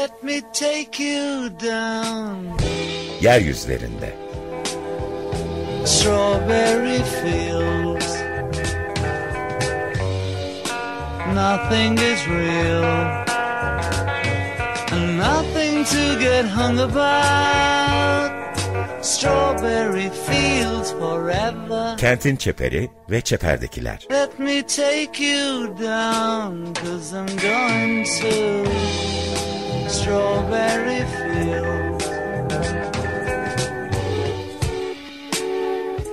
Let me take you down. Yeryüzlerinde. Strawberry fields. Nothing is real. Nothing to get hung about. Strawberry fields forever. Kentin çeperi ve çeperdekiler. Let me take you down, cause I'm going to Strawberry Fields.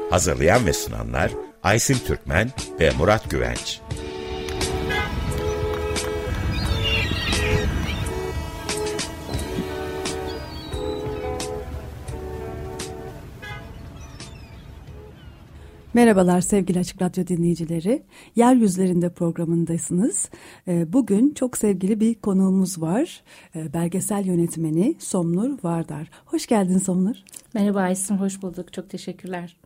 Hazırlayan ve sunanlar Aysim Türkmen ve Murat Güvenç. Merhabalar sevgili Açık Radyo dinleyicileri. Yeryüzlerinde programındasınız. Ee, bugün çok sevgili bir konuğumuz var. Ee, belgesel yönetmeni Somnur Vardar. Hoş geldin Somnur. Merhaba Aysin, hoş bulduk. Çok teşekkürler.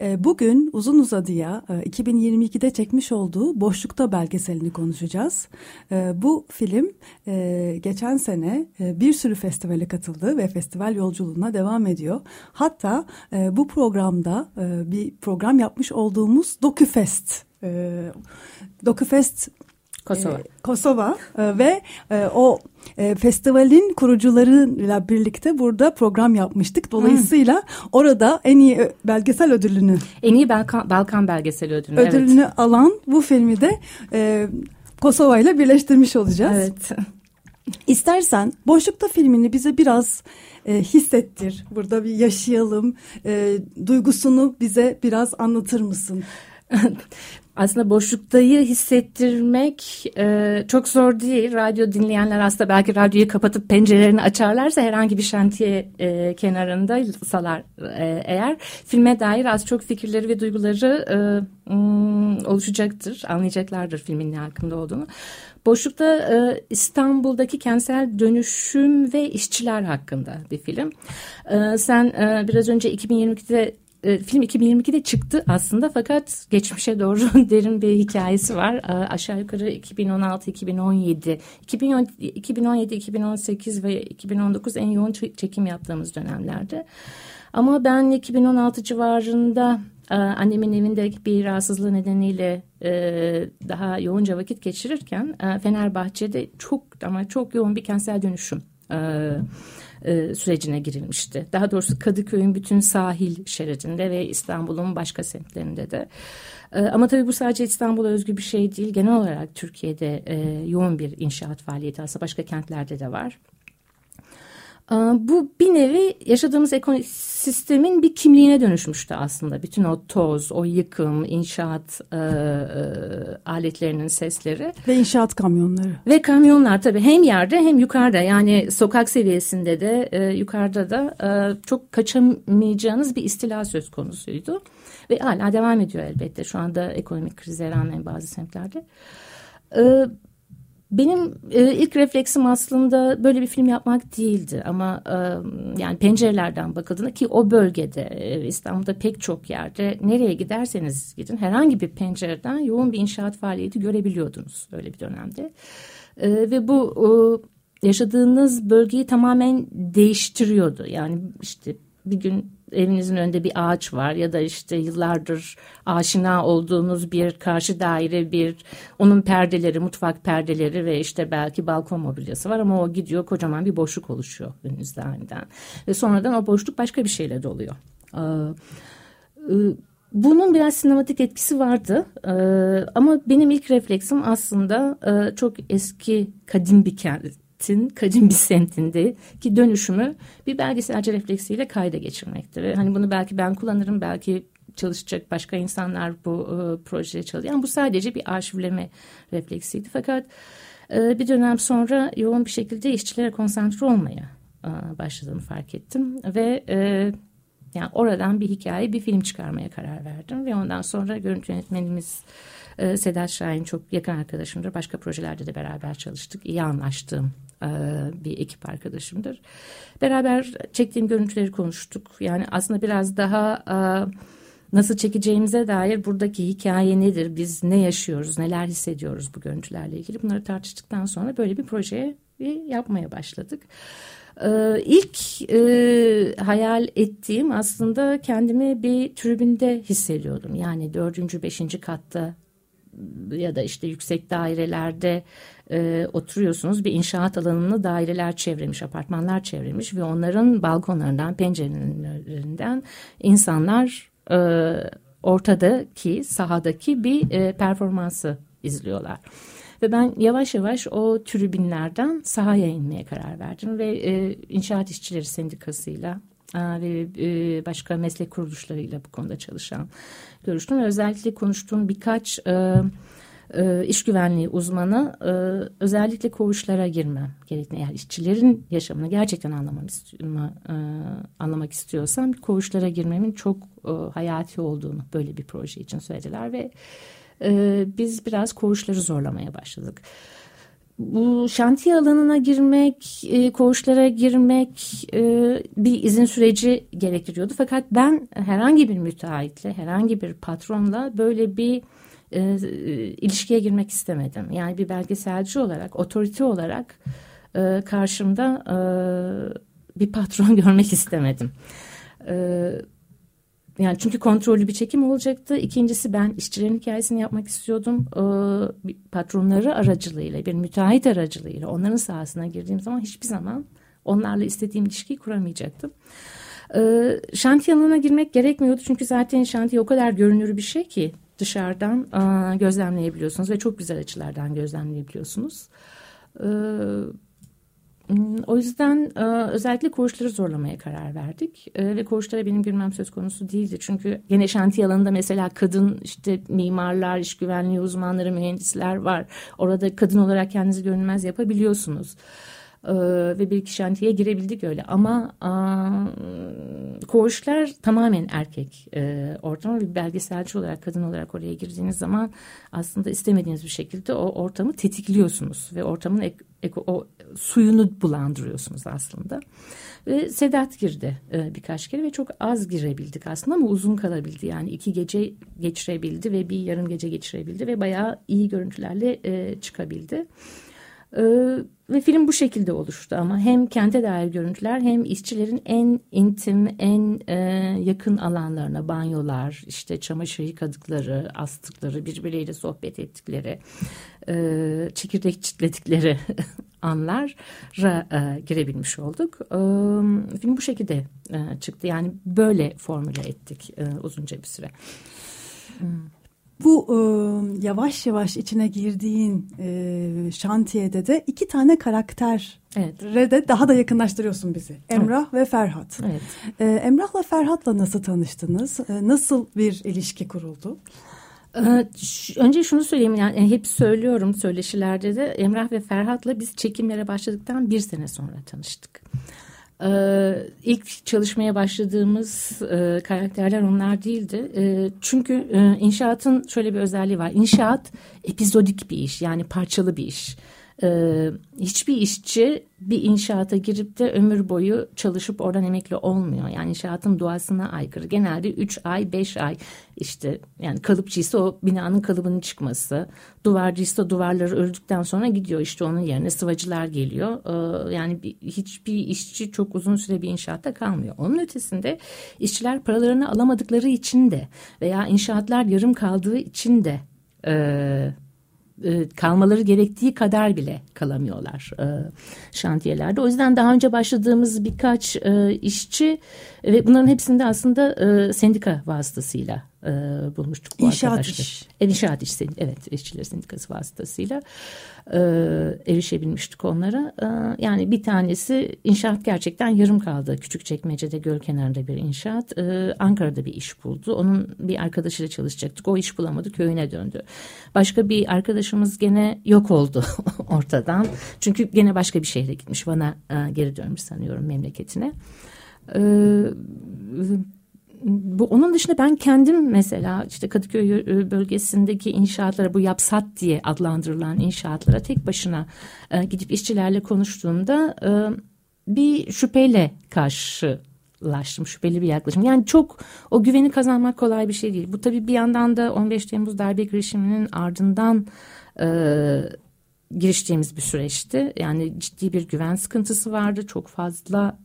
Ee, bugün uzun uzadıya 2022'de e, çekmiş olduğu Boşlukta belgeselini konuşacağız. Ee, bu film e, geçen sene e, bir sürü festivale katıldı ve festival yolculuğuna devam ediyor. Hatta bu programda bir program yapmış olduğumuz Dokufest Dokufest Kosova. Kosova ve o e, festivalin kurucularıyla birlikte burada program yapmıştık. Dolayısıyla hmm. orada en iyi belgesel ödülünü en iyi Balkan, Balkan belgesel ödülünü, ödülünü evet. alan bu filmi de e, Kosova ile birleştirmiş olacağız. Evet. İstersen Boşlukta filmini bize biraz e, hissettir. Burada bir yaşayalım. E, duygusunu bize biraz anlatır mısın? aslında boşluktayı hissettirmek e, çok zor değil. Radyo dinleyenler aslında belki radyoyu kapatıp pencerelerini açarlarsa herhangi bir şantiye e, kenarında salar e, eğer filme dair az çok fikirleri ve duyguları e, hmm, oluşacaktır, anlayacaklardır filmin ne hakkında olduğunu. Boşlukta e, İstanbul'daki kentsel dönüşüm ve işçiler hakkında bir film. E, sen e, biraz önce 2022'de e, film 2022'de çıktı aslında fakat geçmişe doğru derin bir hikayesi var. E, aşağı yukarı 2016, 2017, 2017, 2018 ve 2019 en yoğun çekim yaptığımız dönemlerde. Ama ben 2016 civarında e, annemin evinde bir rahatsızlığı nedeniyle e, daha yoğunca vakit geçirirken e, Fenerbahçe'de çok ama çok yoğun bir kentsel dönüşüm e, sürecine girilmişti. Daha doğrusu Kadıköy'ün bütün sahil şeridinde ve İstanbul'un başka semtlerinde de. E, ama tabii bu sadece İstanbul'a özgü bir şey değil. Genel olarak Türkiye'de e, yoğun bir inşaat faaliyeti aslında başka kentlerde de var. Ee, bu bir nevi yaşadığımız ekosistemin bir kimliğine dönüşmüştü aslında. Bütün o toz, o yıkım, inşaat e, e, aletlerinin sesleri. Ve inşaat kamyonları. Ve kamyonlar tabii hem yerde hem yukarıda yani sokak seviyesinde de e, yukarıda da e, çok kaçamayacağınız bir istila söz konusuydu. Ve hala devam ediyor elbette şu anda ekonomik krize rağmen bazı semtlerde. E, benim e, ilk refleksim aslında böyle bir film yapmak değildi ama e, yani pencerelerden bakıldığında ki o bölgede e, İstanbul'da pek çok yerde nereye giderseniz gidin herhangi bir pencereden yoğun bir inşaat faaliyeti görebiliyordunuz öyle bir dönemde. E, ve bu e, yaşadığınız bölgeyi tamamen değiştiriyordu yani işte bir gün evinizin önünde bir ağaç var ya da işte yıllardır aşina olduğunuz bir karşı daire bir onun perdeleri mutfak perdeleri ve işte belki balkon mobilyası var ama o gidiyor kocaman bir boşluk oluşuyor önünüzde aniden ve sonradan o boşluk başka bir şeyle doluyor. Ee, bunun biraz sinematik etkisi vardı ee, ama benim ilk refleksim aslında e, çok eski kadim bir kent kentin, kadim bir semtinde ki dönüşümü bir belgeselci refleksiyle kayda geçirmekti. Ve hani bunu belki ben kullanırım, belki çalışacak başka insanlar bu e, projeye çalışıyor. Yani bu sadece bir arşivleme refleksiydi. Fakat e, bir dönem sonra yoğun bir şekilde işçilere konsantre olmaya e, başladığımı fark ettim. Ve e, yani oradan bir hikaye, bir film çıkarmaya karar verdim. Ve ondan sonra görüntü yönetmenimiz e, Sedat Şahin çok yakın arkadaşımdır. Başka projelerde de beraber çalıştık. İyi anlaştığım bir ekip arkadaşımdır. Beraber çektiğim görüntüleri konuştuk. Yani aslında biraz daha e, nasıl çekeceğimize dair buradaki hikaye nedir? Biz ne yaşıyoruz, neler hissediyoruz bu görüntülerle ilgili? Bunları tartıştıktan sonra böyle bir projeye ve yapmaya başladık. Ee, ilk e, hayal ettiğim aslında kendimi bir tribünde hissediyordum. Yani dördüncü, beşinci katta ya da işte yüksek dairelerde e, oturuyorsunuz. Bir inşaat alanını daireler çevremiş, apartmanlar çevremiş ve onların balkonlarından, pencerelerinden insanlar e, ortadaki, sahadaki bir e, performansı izliyorlar. Ve ben yavaş yavaş o tribünlerden sahaya inmeye karar verdim ve e, İnşaat İşçileri Sendikası'yla ve e, başka meslek kuruluşlarıyla bu konuda çalışan görüştüm. Özellikle konuştuğum birkaç e, e, iş güvenliği uzmanı e, özellikle koğuşlara girmem gerektiğini eğer işçilerin yaşamını gerçekten anlamam istiyorum, e, anlamak istiyorsam koğuşlara girmemin çok e, hayati olduğunu böyle bir proje için söylediler ve e, biz biraz koğuşları zorlamaya başladık. Bu şantiye alanına girmek, e, koğuşlara girmek e, bir izin süreci gerektiriyordu. Fakat ben herhangi bir müteahhitle, herhangi bir patronla böyle bir e, ilişkiye girmek istemedim. Yani bir belgeselci olarak, otorite olarak e, karşımda e, bir patron görmek istemedim. E, yani çünkü kontrollü bir çekim olacaktı. İkincisi ben işçilerin hikayesini yapmak istiyordum. Ee, patronları aracılığıyla, bir müteahhit aracılığıyla onların sahasına girdiğim zaman hiçbir zaman onlarla istediğim ilişkiyi kuramayacaktım. Ee, şantiye alanına girmek gerekmiyordu çünkü zaten şantiye o kadar görünür bir şey ki dışarıdan e, gözlemleyebiliyorsunuz ve çok güzel açılardan gözlemleyebiliyorsunuz. Hmm, o yüzden e, özellikle koğuşları zorlamaya karar verdik e, ve koğuşlara benim girmem söz konusu değildi. Çünkü gene şantiye alanında mesela kadın işte mimarlar, iş güvenliği uzmanları, mühendisler var. Orada kadın olarak kendinizi görünmez yapabiliyorsunuz. Ee, ve bir iki şantiye girebildik öyle ama a, koğuşlar tamamen erkek e, ortamı bir belgeselci olarak kadın olarak oraya girdiğiniz zaman aslında istemediğiniz bir şekilde o ortamı tetikliyorsunuz ve ortamın ek, ek, o suyunu bulandırıyorsunuz aslında. Ve Sedat girdi e, birkaç kere ve çok az girebildik aslında ama uzun kalabildi. Yani iki gece geçirebildi ve bir yarım gece geçirebildi ve bayağı iyi görüntülerle e, çıkabildi. Ee, ve film bu şekilde oluştu ama hem kente dair görüntüler hem işçilerin en intim, en e, yakın alanlarına banyolar, işte çamaşır yıkadıkları, astıkları, birbirleriyle sohbet ettikleri, e, çekirdek çitledikleri anlara e, girebilmiş olduk. E, film bu şekilde e, çıktı yani böyle formüle ettik e, uzunca bir süre. Hmm bu e, yavaş yavaş içine girdiğin e, şantiyede de iki tane karakter evet. de daha da yakınlaştırıyorsun bizi. Emrah evet. ve Ferhat. Evet. E, Emrah'la Ferhat'la nasıl tanıştınız? E, nasıl bir ilişki kuruldu? Ee, önce şunu söyleyeyim yani hep söylüyorum söyleşilerde de Emrah ve Ferhat'la biz çekimlere başladıktan bir sene sonra tanıştık. Ee, ilk çalışmaya başladığımız e, karakterler onlar değildi. E, çünkü e, inşaatın şöyle bir özelliği var. İnşaat epizodik bir iş yani parçalı bir iş e, hiçbir işçi bir inşaata girip de ömür boyu çalışıp oradan emekli olmuyor. Yani inşaatın doğasına aykırı. Genelde 3 ay 5 ay işte yani kalıpçıysa o binanın kalıbının çıkması. Duvarcıysa duvarları öldükten sonra gidiyor işte onun yerine sıvacılar geliyor. Ee, yani bir, hiçbir işçi çok uzun süre bir inşaatta kalmıyor. Onun ötesinde işçiler paralarını alamadıkları için de veya inşaatlar yarım kaldığı için de e, e, kalmaları gerektiği kadar bile kalamıyorlar e, şantiyelerde. O yüzden daha önce başladığımız birkaç e, işçi ve bunların hepsinde aslında e, sendika vasıtasıyla e, bulmuştuk bu İnşaat arkadaşlar. Iş. İnşaat iş. Evet işçiler sendikası vasıtasıyla e, erişebilmiştik onlara. E, yani bir tanesi inşaat gerçekten yarım kaldı. Küçük çekmecede göl kenarında bir inşaat. E, Ankara'da bir iş buldu. Onun bir arkadaşıyla çalışacaktık. O iş bulamadı köyüne döndü. Başka bir arkadaşımız gene yok oldu ortadan. Çünkü gene başka bir şehre gitmiş. Bana e, geri dönmüş sanıyorum memleketine. Evet bu onun dışında ben kendim mesela işte Kadıköy e, bölgesindeki inşaatlara bu yapsat diye adlandırılan inşaatlara tek başına e, gidip işçilerle konuştuğumda e, bir şüpheyle karşılaştım şüpheli bir yaklaşım. Yani çok o güveni kazanmak kolay bir şey değil. Bu tabii bir yandan da 15 Temmuz darbe girişiminin ardından e, giriştiğimiz bir süreçti. Yani ciddi bir güven sıkıntısı vardı. Çok fazla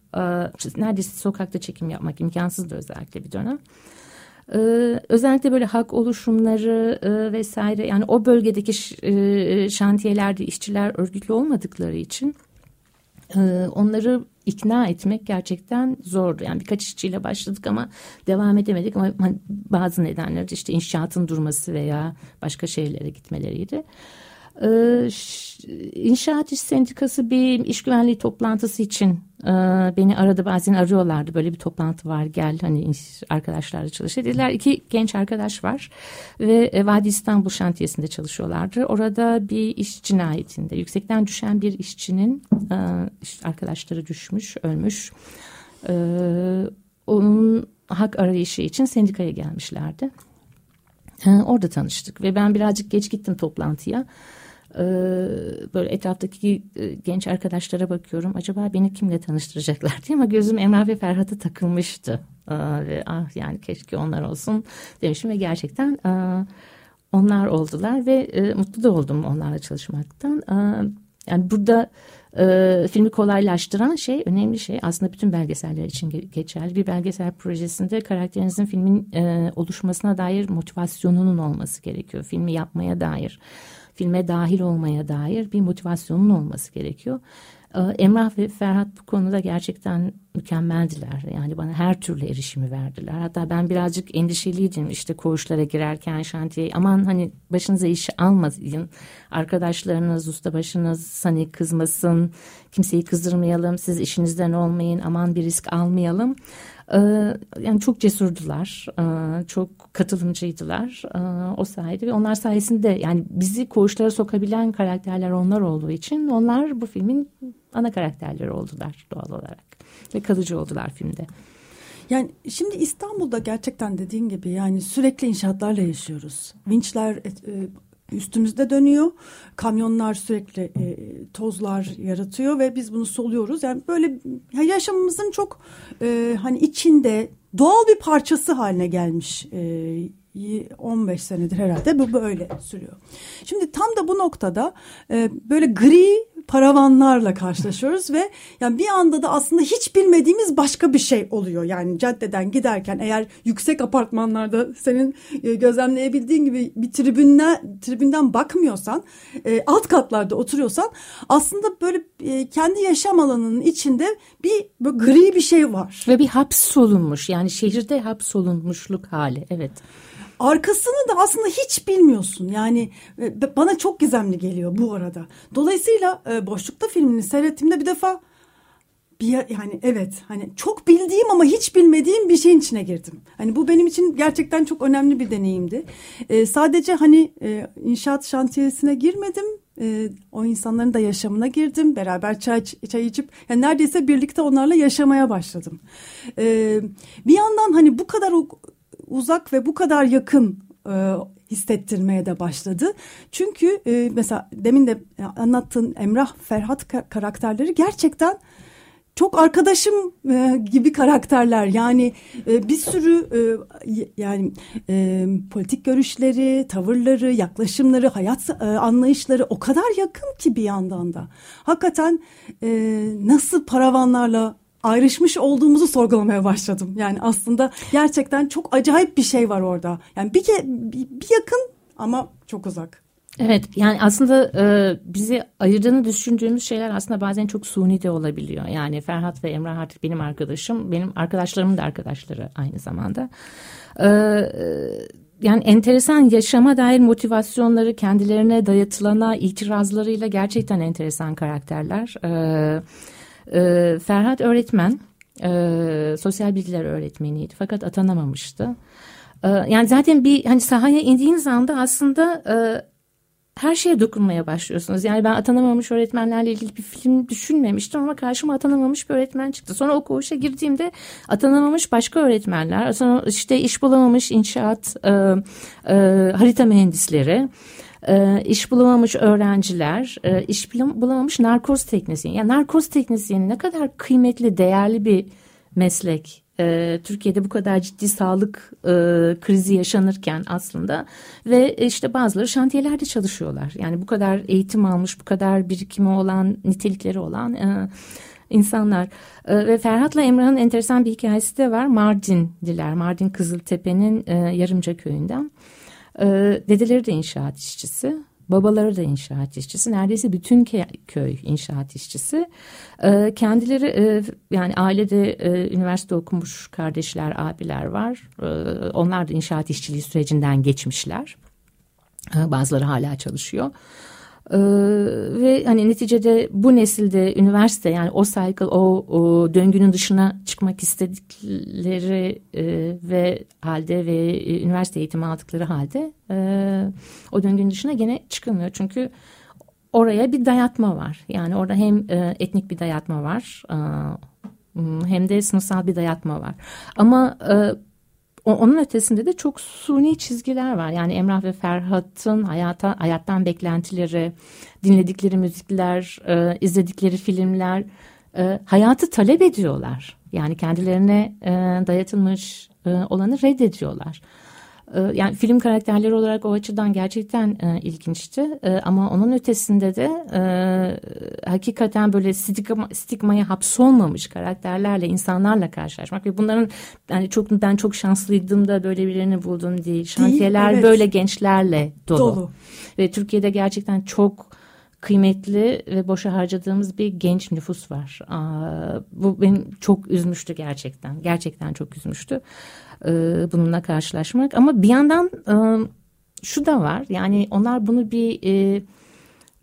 neredeyse sokakta çekim yapmak imkansızdı özellikle bir dönem. Ee, özellikle böyle hak oluşumları e, vesaire yani o bölgedeki e, şantiyelerde işçiler örgütlü olmadıkları için e, onları ikna etmek gerçekten zordu. Yani birkaç işçiyle başladık ama devam edemedik ama hani bazı nedenler işte inşaatın durması veya başka şeylere gitmeleriydi. Ee, İnşaat İş Sendikası bir iş güvenliği toplantısı için e, beni aradı bazen arıyorlardı. Böyle bir toplantı var gel hani arkadaşlarla çalış dediler. İki genç arkadaş var ve e, Vadi İstanbul şantiyesinde çalışıyorlardı. Orada bir iş cinayetinde yüksekten düşen bir işçinin e, arkadaşları düşmüş ölmüş. Onun hak arayışı için sendikaya gelmişlerdi. Orada tanıştık ve ben birazcık geç gittim toplantıya. Ee, böyle etraftaki e, genç arkadaşlara bakıyorum. Acaba beni kimle tanıştıracaklar diye ama gözüm Emrah ve Ferhat'a takılmıştı. Ve ah yani keşke onlar olsun demişim ve gerçekten onlar oldular ve e, mutlu da oldum onlarla çalışmaktan. Yani burada e, filmi kolaylaştıran şey, önemli şey aslında bütün belgeseller için geçerli. Bir belgesel projesinde karakterinizin filmin e, oluşmasına dair motivasyonunun olması gerekiyor. Filmi yapmaya dair filme dahil olmaya dair bir motivasyonun olması gerekiyor. Ee, Emrah ve Ferhat bu konuda gerçekten mükemmeldiler. Yani bana her türlü erişimi verdiler. Hatta ben birazcık endişeliydim işte koğuşlara girerken şantiye aman hani başınıza işi almayın. Arkadaşlarınız, ustabaşınız hani kızmasın, kimseyi kızdırmayalım, siz işinizden olmayın, aman bir risk almayalım. Ee, yani çok cesurdular, ee, çok katılımcıydılar ee, o sayede onlar sayesinde yani bizi koğuşlara sokabilen karakterler onlar olduğu için onlar bu filmin ana karakterleri oldular doğal olarak ve kalıcı oldular filmde. Yani şimdi İstanbul'da gerçekten dediğin gibi yani sürekli inşaatlarla yaşıyoruz. Vinçler e, üstümüzde dönüyor. Kamyonlar sürekli e, tozlar yaratıyor ve biz bunu soluyoruz. Yani böyle yaşamımızın çok e, hani içinde doğal bir parçası haline gelmiş. E, 15 senedir herhalde bu böyle sürüyor. Şimdi tam da bu noktada e, böyle gri paravanlarla karşılaşıyoruz ve yani bir anda da aslında hiç bilmediğimiz başka bir şey oluyor. Yani caddeden giderken eğer yüksek apartmanlarda senin e, gözlemleyebildiğin gibi bir tribünden tribünden bakmıyorsan, e, alt katlarda oturuyorsan aslında böyle e, kendi yaşam alanının içinde bir gri bir şey var. Ve bir hapsolunmuş yani şehirde hapsolunmuşluk hali evet. Arkasını da aslında hiç bilmiyorsun. Yani e, bana çok gizemli geliyor bu arada. Dolayısıyla e, Boşlukta filmini seyrettiğimde bir defa bir yani evet hani çok bildiğim ama hiç bilmediğim bir şeyin içine girdim. Hani bu benim için gerçekten çok önemli bir deneyimdi. Ee, sadece hani e, inşaat şantiyesine girmedim. E, o insanların da yaşamına girdim. Beraber çay, çay içip yani neredeyse birlikte onlarla yaşamaya başladım. Ee, bir yandan hani bu kadar uzak ve bu kadar yakın e, hissettirmeye de başladı. Çünkü e, mesela demin de anlattığın Emrah Ferhat karakterleri gerçekten çok arkadaşım e, gibi karakterler yani e, bir sürü e, yani e, politik görüşleri, tavırları, yaklaşımları, hayat e, anlayışları o kadar yakın ki bir yandan da. Hakikaten e, nasıl paravanlarla ayrışmış olduğumuzu sorgulamaya başladım. Yani aslında gerçekten çok acayip bir şey var orada. Yani bir, bir, bir yakın ama çok uzak. Evet yani aslında e, bizi ayırdığını düşündüğümüz şeyler aslında bazen çok suni de olabiliyor. Yani Ferhat ve Emrah artık benim arkadaşım, benim arkadaşlarımın da arkadaşları aynı zamanda. E, yani enteresan yaşama dair motivasyonları kendilerine dayatılana itirazlarıyla gerçekten enteresan karakterler. Evet e, Ferhat öğretmen, e, sosyal bilgiler öğretmeniydi fakat atanamamıştı. E, yani zaten bir hani sahaya indiğiniz anda aslında e, her şeye dokunmaya başlıyorsunuz. Yani ben atanamamış öğretmenlerle ilgili bir film düşünmemiştim ama karşıma atanamamış bir öğretmen çıktı. Sonra o koğuşa girdiğimde atanamamış başka öğretmenler, işte iş bulamamış inşaat e, e, harita mühendisleri, e, iş bulamamış öğrenciler, e, iş bulamamış narkoz teknisyeni. Yani narkoz teknisyeni ne kadar kıymetli, değerli bir meslek e, Türkiye'de bu kadar ciddi sağlık e, krizi yaşanırken aslında ve işte bazıları şantiyelerde çalışıyorlar. Yani bu kadar eğitim almış, bu kadar birikimi olan, nitelikleri olan e, insanlar. E, ve Ferhat'la Emrah'ın enteresan bir hikayesi de var. Mardinliler, Mardin Kızıltepe'nin e, Yarımca köyünden. E, dedeleri de inşaat işçisi. Babaları da inşaat işçisi. Neredeyse bütün köy inşaat işçisi. Ee, kendileri e, yani ailede e, üniversite okumuş kardeşler, abiler var. Ee, onlar da inşaat işçiliği sürecinden geçmişler. Bazıları hala çalışıyor. Ee, ve hani neticede bu nesilde üniversite yani o cycle o, o döngünün dışına çıkmak istedikleri e, ve halde ve e, üniversite eğitimi aldıkları halde e, o döngünün dışına gene çıkılmıyor. Çünkü oraya bir dayatma var. Yani orada hem e, etnik bir dayatma var e, hem de sınıfsal bir dayatma var. Ama e, onun ötesinde de çok suni çizgiler var. Yani Emrah ve Ferhat'ın hayata, hayattan beklentileri, dinledikleri müzikler, e, izledikleri filmler e, hayatı talep ediyorlar. Yani kendilerine e, dayatılmış e, olanı reddediyorlar. Ee, yani film karakterleri olarak o açıdan gerçekten e, ilginçti. E, ama onun ötesinde de e, hakikaten böyle stigma, stigmaya hapsolmamış karakterlerle, insanlarla karşılaşmak ve bunların yani çok ben çok şanslıydım da böyle birilerini buldum değil. Şantiyeler değil, evet. böyle gençlerle dolu. dolu. Ve Türkiye'de gerçekten çok kıymetli ve boşa harcadığımız bir genç nüfus var. Aa, bu beni çok üzmüştü gerçekten. Gerçekten çok üzmüştü e, bununla karşılaşmak. Ama bir yandan e, şu da var. Yani onlar bunu bir e,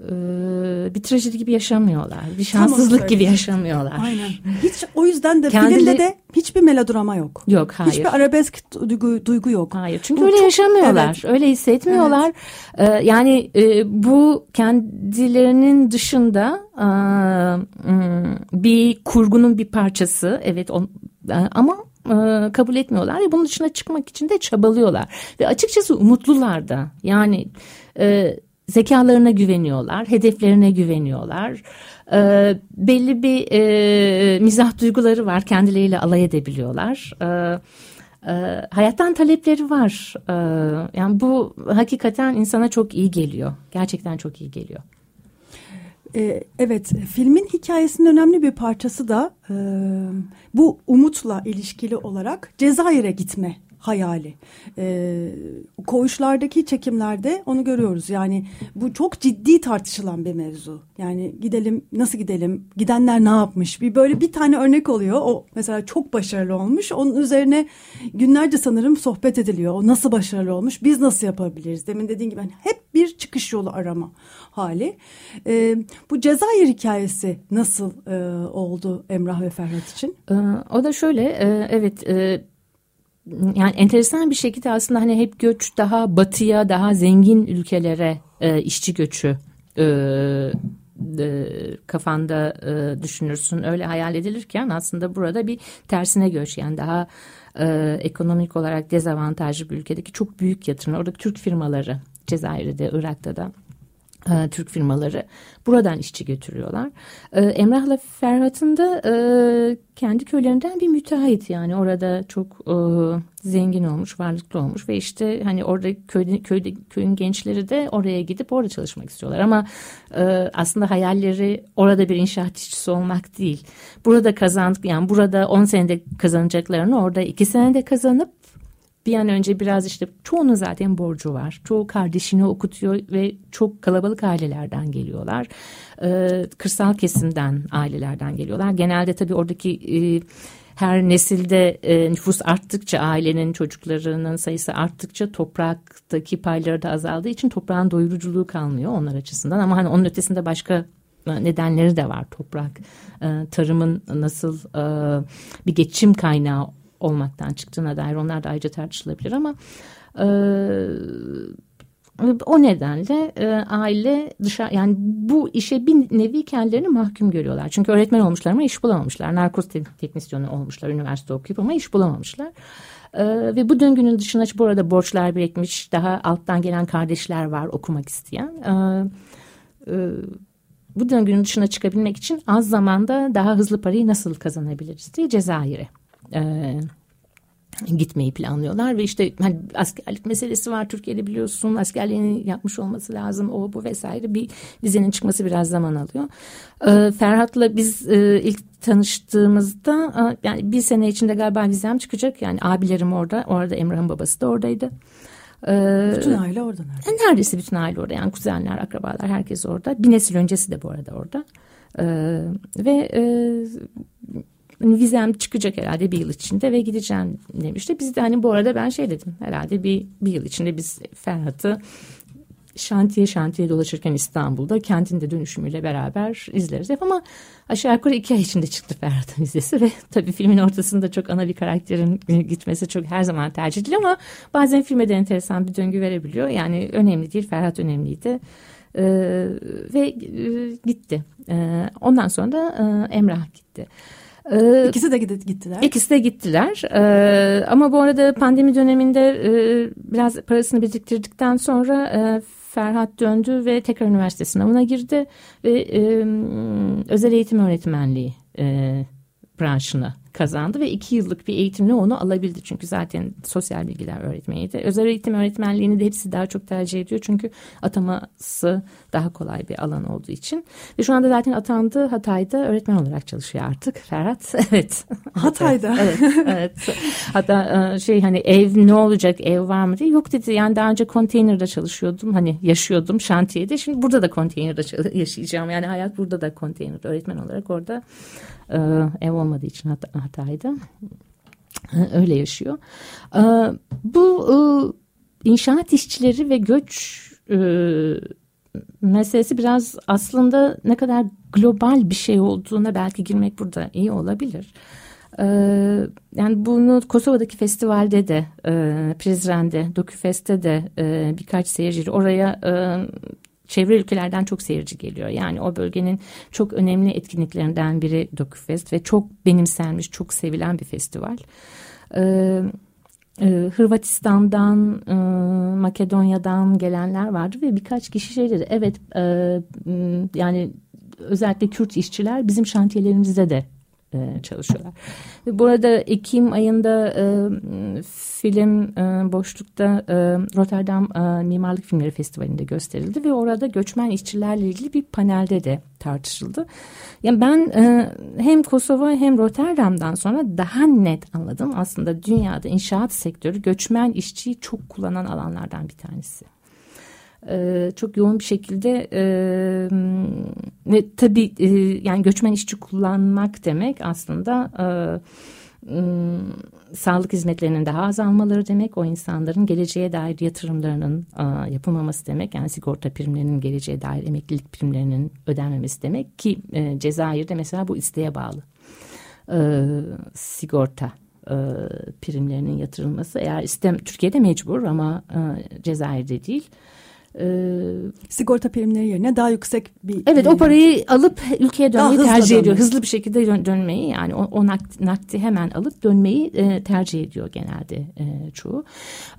e, bir trajedi gibi yaşamıyorlar. Bir şanssızlık gibi yaşamıyorlar. Aynen. Hiç o yüzden de Kendileri... filmde de hiçbir melodrama yok. Yok hayır. Hiçbir arabesk duygu, duygu yok. Hayır. Çünkü bu öyle çok, yaşamıyorlar. Evet. Öyle hissetmiyorlar. Evet. Ee, yani e, bu kendilerinin dışında e, bir kurgunun bir parçası. Evet on, e, ama e, kabul etmiyorlar ve bunun dışına çıkmak için de çabalıyorlar. Ve açıkçası umutlular da. Yani e, zekalarına güveniyorlar, hedeflerine güveniyorlar. E, belli bir e, mizah duyguları var, kendileriyle alay edebiliyorlar. E, e, hayattan talepleri var. E, yani bu hakikaten insana çok iyi geliyor. Gerçekten çok iyi geliyor. Ee, evet, filmin hikayesinin önemli bir parçası da e, bu umutla ilişkili olarak Cezayir'e gitme hayali. E, koğuşlardaki çekimlerde onu görüyoruz. Yani bu çok ciddi tartışılan bir mevzu. Yani gidelim nasıl gidelim? Gidenler ne yapmış? Bir böyle bir tane örnek oluyor. O mesela çok başarılı olmuş. Onun üzerine günlerce sanırım sohbet ediliyor. O nasıl başarılı olmuş? Biz nasıl yapabiliriz? Demin dediğin gibi hani hep bir çıkış yolu arama hali. E, bu Cezayir hikayesi nasıl e, oldu Emrah ve Ferhat için? Ee, o da şöyle e, evet e, yani enteresan bir şekilde aslında hani hep göç daha batıya daha zengin ülkelere e, işçi göçü e, e, kafanda e, düşünürsün öyle hayal edilirken aslında burada bir tersine göç yani daha e, ekonomik olarak dezavantajlı bir ülkedeki çok büyük yatırım oradaki Türk firmaları Cezayir'de Irak'ta da e, Türk firmaları buradan işçi götürüyorlar. E, Emrah'la Ferhat'ın da e, kendi köylerinden bir müteahhit yani orada çok e, zengin olmuş, varlıklı olmuş ve işte hani orada köyde, köyde köyün gençleri de oraya gidip orada çalışmak istiyorlar ama e, aslında hayalleri orada bir inşaat işçisi olmak değil. Burada kazandık yani burada 10 senede kazanacaklarını orada 2 senede kazanıp bir an önce biraz işte çoğunun zaten borcu var. Çoğu kardeşini okutuyor ve çok kalabalık ailelerden geliyorlar. Ee, kırsal kesimden ailelerden geliyorlar. Genelde tabii oradaki e, her nesilde e, nüfus arttıkça ailenin çocuklarının sayısı arttıkça topraktaki payları da azaldığı için toprağın doyuruculuğu kalmıyor onlar açısından. Ama hani onun ötesinde başka nedenleri de var toprak e, tarımın nasıl e, bir geçim kaynağı olmaktan çıktığına dair onlar da ayrıca tartışılabilir ama e, o nedenle e, aile dışarı yani bu işe bir nevi kendilerini mahkum görüyorlar. Çünkü öğretmen olmuşlar ama iş bulamamışlar. Narkoz teknisyonu olmuşlar üniversite okuyup ama iş bulamamışlar. E, ve bu döngünün dışına bu arada borçlar birikmiş daha alttan gelen kardeşler var okumak isteyen. E, e, bu döngünün dışına çıkabilmek için az zamanda daha hızlı parayı nasıl kazanabiliriz diye Cezayir'e e, gitmeyi planlıyorlar ve işte hani askerlik meselesi var Türkiye'de biliyorsun askerliğini yapmış olması lazım o bu vesaire bir dizinin çıkması biraz zaman alıyor. Ee, Ferhat'la biz e, ilk tanıştığımızda e, yani bir sene içinde galiba vizem çıkacak yani abilerim orada orada Emrah'ın babası da oradaydı. Ee, bütün aile orada neredeyse. Neredeyse bütün aile orada yani kuzenler akrabalar herkes orada bir nesil öncesi de bu arada orada. Ee, ve e, hani vizem çıkacak herhalde bir yıl içinde ve gideceğim demişti. Biz de hani bu arada ben şey dedim herhalde bir, bir yıl içinde biz Ferhat'ı şantiye şantiye dolaşırken İstanbul'da kentinde dönüşümüyle beraber izleriz hep ama aşağı yukarı iki ay içinde çıktı Ferhat'ın vizesi ve tabii filmin ortasında çok ana bir karakterin gitmesi çok her zaman tercih edilir ama bazen filme de enteresan bir döngü verebiliyor. Yani önemli değil Ferhat önemliydi. Ee, ve e, gitti. Ee, ondan sonra da e, Emrah gitti. Ee, ikisi de gittiler. İkisi de gittiler. Ee, ama bu arada pandemi döneminde e, biraz parasını biriktirdikten sonra e, Ferhat döndü ve tekrar üniversite sınavına girdi ve e, özel eğitim öğretmenliği e, branşına kazandı ve iki yıllık bir eğitimle onu alabildi. Çünkü zaten sosyal bilgiler öğretmeniydi. Özel eğitim öğretmenliğini de hepsi daha çok tercih ediyor. Çünkü ataması daha kolay bir alan olduğu için. Ve şu anda zaten atandı Hatay'da öğretmen olarak çalışıyor artık Ferhat. Evet. Hatay'da. evet, evet. Hatta e, şey hani ev ne olacak ev var mı diye yok dedi. Yani daha önce konteynerde çalışıyordum. Hani yaşıyordum şantiyede. Şimdi burada da konteynerde yaşayacağım. Yani hayat burada da konteyner öğretmen olarak orada e, ev olmadığı için Hat Hatay'da öyle yaşıyor. E, bu e, inşaat işçileri ve göç e, meselesi biraz aslında ne kadar global bir şey olduğuna belki girmek burada iyi olabilir. Ee, yani bunu Kosova'daki festivalde de, e, Prizren'de, Doküfest'te de e, birkaç seyirci oraya e, çevre ülkelerden çok seyirci geliyor. Yani o bölgenin çok önemli etkinliklerinden biri Dokufest ve çok benimsenmiş, çok sevilen bir festival. Ee, e, Hırvatistan'dan, e, Makedonya'dan gelenler vardı ve birkaç kişi şey dedi. Evet, e, yani özellikle Kürt işçiler bizim şantiyelerimizde de e, çalışıyorlar. Ve burada Ekim ayında e, film e, boşlukta e, Rotterdam e, Mimarlık Filmleri Festivali'nde gösterildi ve orada göçmen işçilerle ilgili bir panelde de tartışıldı. Yani ben e, hem Kosova hem Rotterdam'dan sonra daha net anladım aslında dünyada inşaat sektörü göçmen işçiyi çok kullanan alanlardan bir tanesi e, çok yoğun bir şekilde e, ve tabii e, yani göçmen işçi kullanmak demek aslında e, e, sağlık hizmetlerinin daha azalmaları demek o insanların geleceğe dair yatırımlarının yapılmaması demek yani sigorta primlerinin geleceğe dair emeklilik primlerinin ödenmemesi demek ki e, Cezayir'de mesela bu isteğe bağlı. Sigorta primlerinin yatırılması. Eğer istem Türkiye'de mecbur ama e, Cezayir'de değil sigorta primleri yerine daha yüksek bir Evet o parayı alıp ülkeye dönmeyi tercih ediyor. Hızlı bir şekilde dön, dönmeyi yani o, o nakdi, nakdi hemen alıp dönmeyi e, tercih ediyor genelde e, çoğu.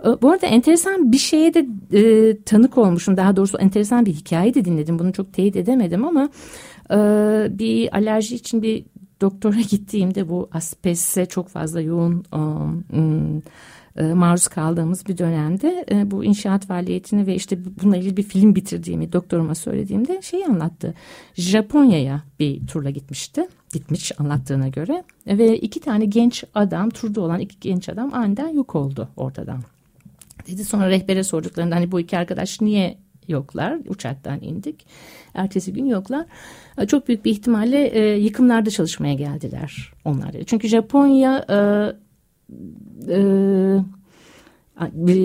E, bu arada enteresan bir şeye de e, tanık olmuşum. Daha doğrusu enteresan bir hikaye de dinledim. Bunu çok teyit edemedim ama e, bir alerji için bir doktora gittiğimde bu asbeste çok fazla yoğun e, maruz kaldığımız bir dönemde e, bu inşaat faaliyetini ve işte bununla ilgili bir film bitirdiğimi doktoruma söylediğimde şeyi anlattı. Japonya'ya bir turla gitmişti. Gitmiş anlattığına göre ve iki tane genç adam turda olan iki genç adam aniden yok oldu ortadan. Dedi sonra rehbere sorduklarında hani bu iki arkadaş niye yoklar. Uçaktan indik. Ertesi gün yoklar. E, çok büyük bir ihtimalle e, yıkımlarda çalışmaya geldiler onlar. Çünkü Japonya e, e,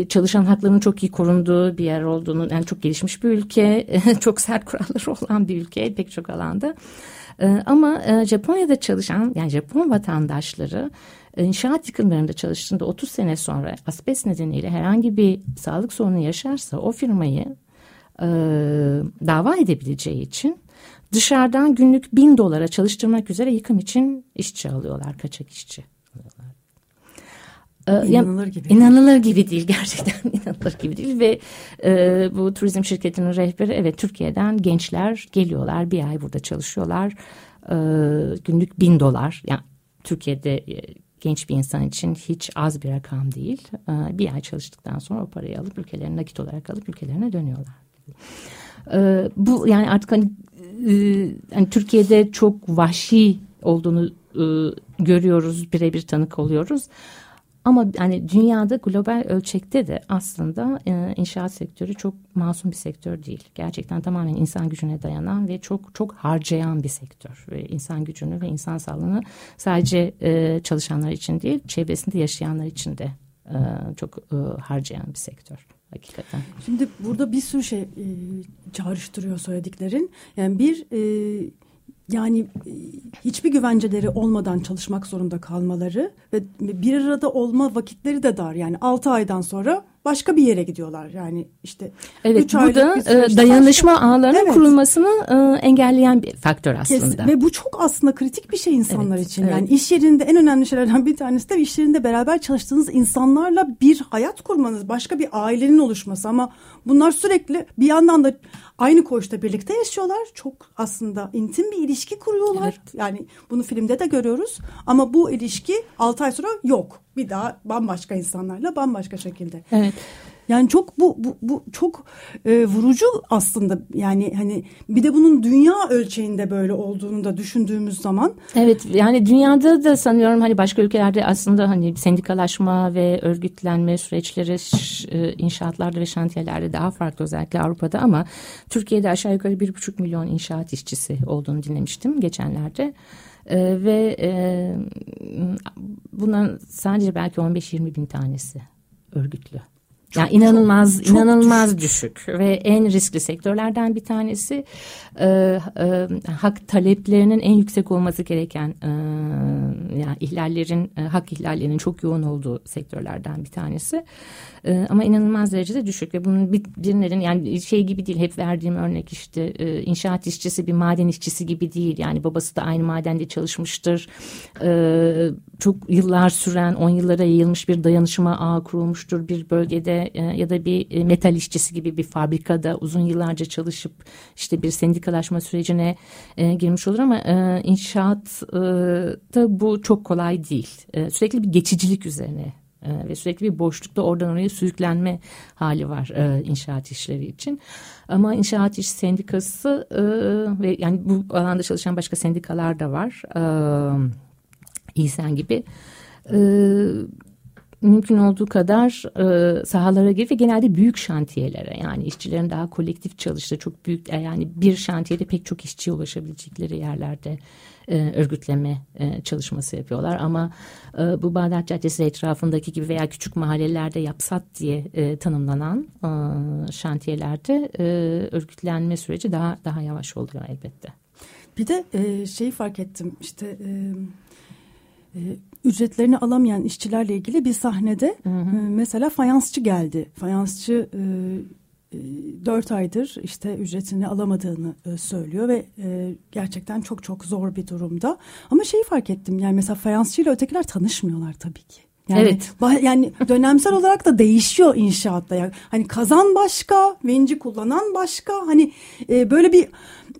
çalışan haklarının çok iyi korunduğu bir yer olduğunu yani çok gelişmiş bir ülke çok sert kuralları olan bir ülke pek çok alanda e, ama e, Japonya'da çalışan yani Japon vatandaşları inşaat yıkımlarında çalıştığında 30 sene sonra asbest nedeniyle herhangi bir sağlık sorunu yaşarsa o firmayı dava edebileceği için dışarıdan günlük bin dolara çalıştırmak üzere yıkım için işçi alıyorlar kaçak işçi. Ee, inanılır gibi. İnanılır gibi değil gerçekten inanılır gibi değil ve e, bu turizm şirketinin rehberi evet Türkiye'den gençler geliyorlar bir ay burada çalışıyorlar e, günlük bin dolar yani Türkiye'de e, genç bir insan için hiç az bir rakam değil. E, bir ay çalıştıktan sonra o parayı alıp ülkelerine nakit olarak alıp ülkelerine dönüyorlar. E, bu yani artık hani, e, hani Türkiye'de çok vahşi olduğunu e, görüyoruz, birebir tanık oluyoruz. Ama hani dünyada global ölçekte de aslında e, inşaat sektörü çok masum bir sektör değil. Gerçekten tamamen insan gücüne dayanan ve çok çok harcayan bir sektör. Ve insan gücünü ve insan sağlığını sadece e, çalışanlar için değil, çevresinde yaşayanlar için de e, çok e, harcayan bir sektör hakikaten. Şimdi burada bir sürü şey e, çağrıştırıyor söylediklerin. Yani bir e, yani e, hiçbir güvenceleri olmadan çalışmak zorunda kalmaları ve bir arada olma vakitleri de dar. Yani 6 aydan sonra başka bir yere gidiyorlar. Yani işte Evet üç bu da e, dayanışma başka... ağlarının evet. kurulmasını e, engelleyen bir faktör aslında. Kesin. Ve bu çok aslında kritik bir şey insanlar evet, için. Evet. Yani iş yerinde en önemli şeylerden bir tanesi de iş yerinde beraber çalıştığınız insanlarla bir hayat kurmanız, başka bir ailenin oluşması ama bunlar sürekli bir yandan da aynı koğuşta birlikte yaşıyorlar. Çok aslında intim bir ilişki kuruyorlar. Evet. Yani bunu filmde de görüyoruz. Ama bu ilişki 6 ay sonra yok. Bir daha bambaşka insanlarla bambaşka şekilde. Evet. Yani çok bu bu, bu çok e, vurucu aslında yani hani bir de bunun dünya ölçeğinde böyle olduğunu da düşündüğümüz zaman. Evet yani dünyada da sanıyorum hani başka ülkelerde aslında hani sendikalaşma ve örgütlenme süreçleri e, inşaatlarda ve şantiyelerde daha farklı özellikle Avrupa'da ama Türkiye'de aşağı yukarı bir buçuk milyon inşaat işçisi olduğunu dinlemiştim geçenlerde. Ee, ve e, bundan sadece belki 15-20 bin tanesi örgütlü. Çok, yani inanılmaz çok, inanılmaz düşük. düşük ve en riskli sektörlerden bir tanesi e, e, hak taleplerinin en yüksek olması gereken e, yani ihlallerin e, hak ihlallerinin çok yoğun olduğu sektörlerden bir tanesi. E, ama inanılmaz derecede düşük ve bunun bir, birinin yani şey gibi değil hep verdiğim örnek işte e, inşaat işçisi bir maden işçisi gibi değil yani babası da aynı madende çalışmıştır e, çok yıllar süren on yıllara yayılmış bir dayanışma ağı kurulmuştur bir bölgede e, ya da bir e, metal işçisi gibi bir fabrikada uzun yıllarca çalışıp işte bir sendikalaşma sürecine e, girmiş olur ama inşaat da bu çok kolay değil sürekli bir geçicilik üzerine ve sürekli bir boşlukta oradan oraya sürüklenme hali var e, inşaat işleri için. Ama inşaat iş sendikası e, ve yani bu alanda çalışan başka sendikalar da var. E, İhsan gibi. E, mümkün olduğu kadar e, sahalara girip ve genelde büyük şantiyelere yani işçilerin daha kolektif çalıştığı çok büyük yani bir şantiyede pek çok işçiye ulaşabilecekleri yerlerde e, örgütleme e, çalışması yapıyorlar. Ama e, bu Bağdat Caddesi etrafındaki gibi veya küçük mahallelerde yapsat diye e, tanımlanan e, şantiyelerde e, örgütlenme süreci daha daha yavaş oluyor elbette. Bir de e, şeyi fark ettim işte e, e, ücretlerini alamayan işçilerle ilgili bir sahnede hı hı. E, mesela fayansçı geldi. Fayansçı e, e, dört aydır işte ücretini alamadığını e, söylüyor ve e, gerçekten çok çok zor bir durumda. Ama şeyi fark ettim yani mesela fayansçıyla ötekiler tanışmıyorlar tabii ki. Yani, evet. Yani dönemsel olarak da değişiyor inşaatta. Yani hani kazan başka, vinci kullanan başka. Hani e, böyle bir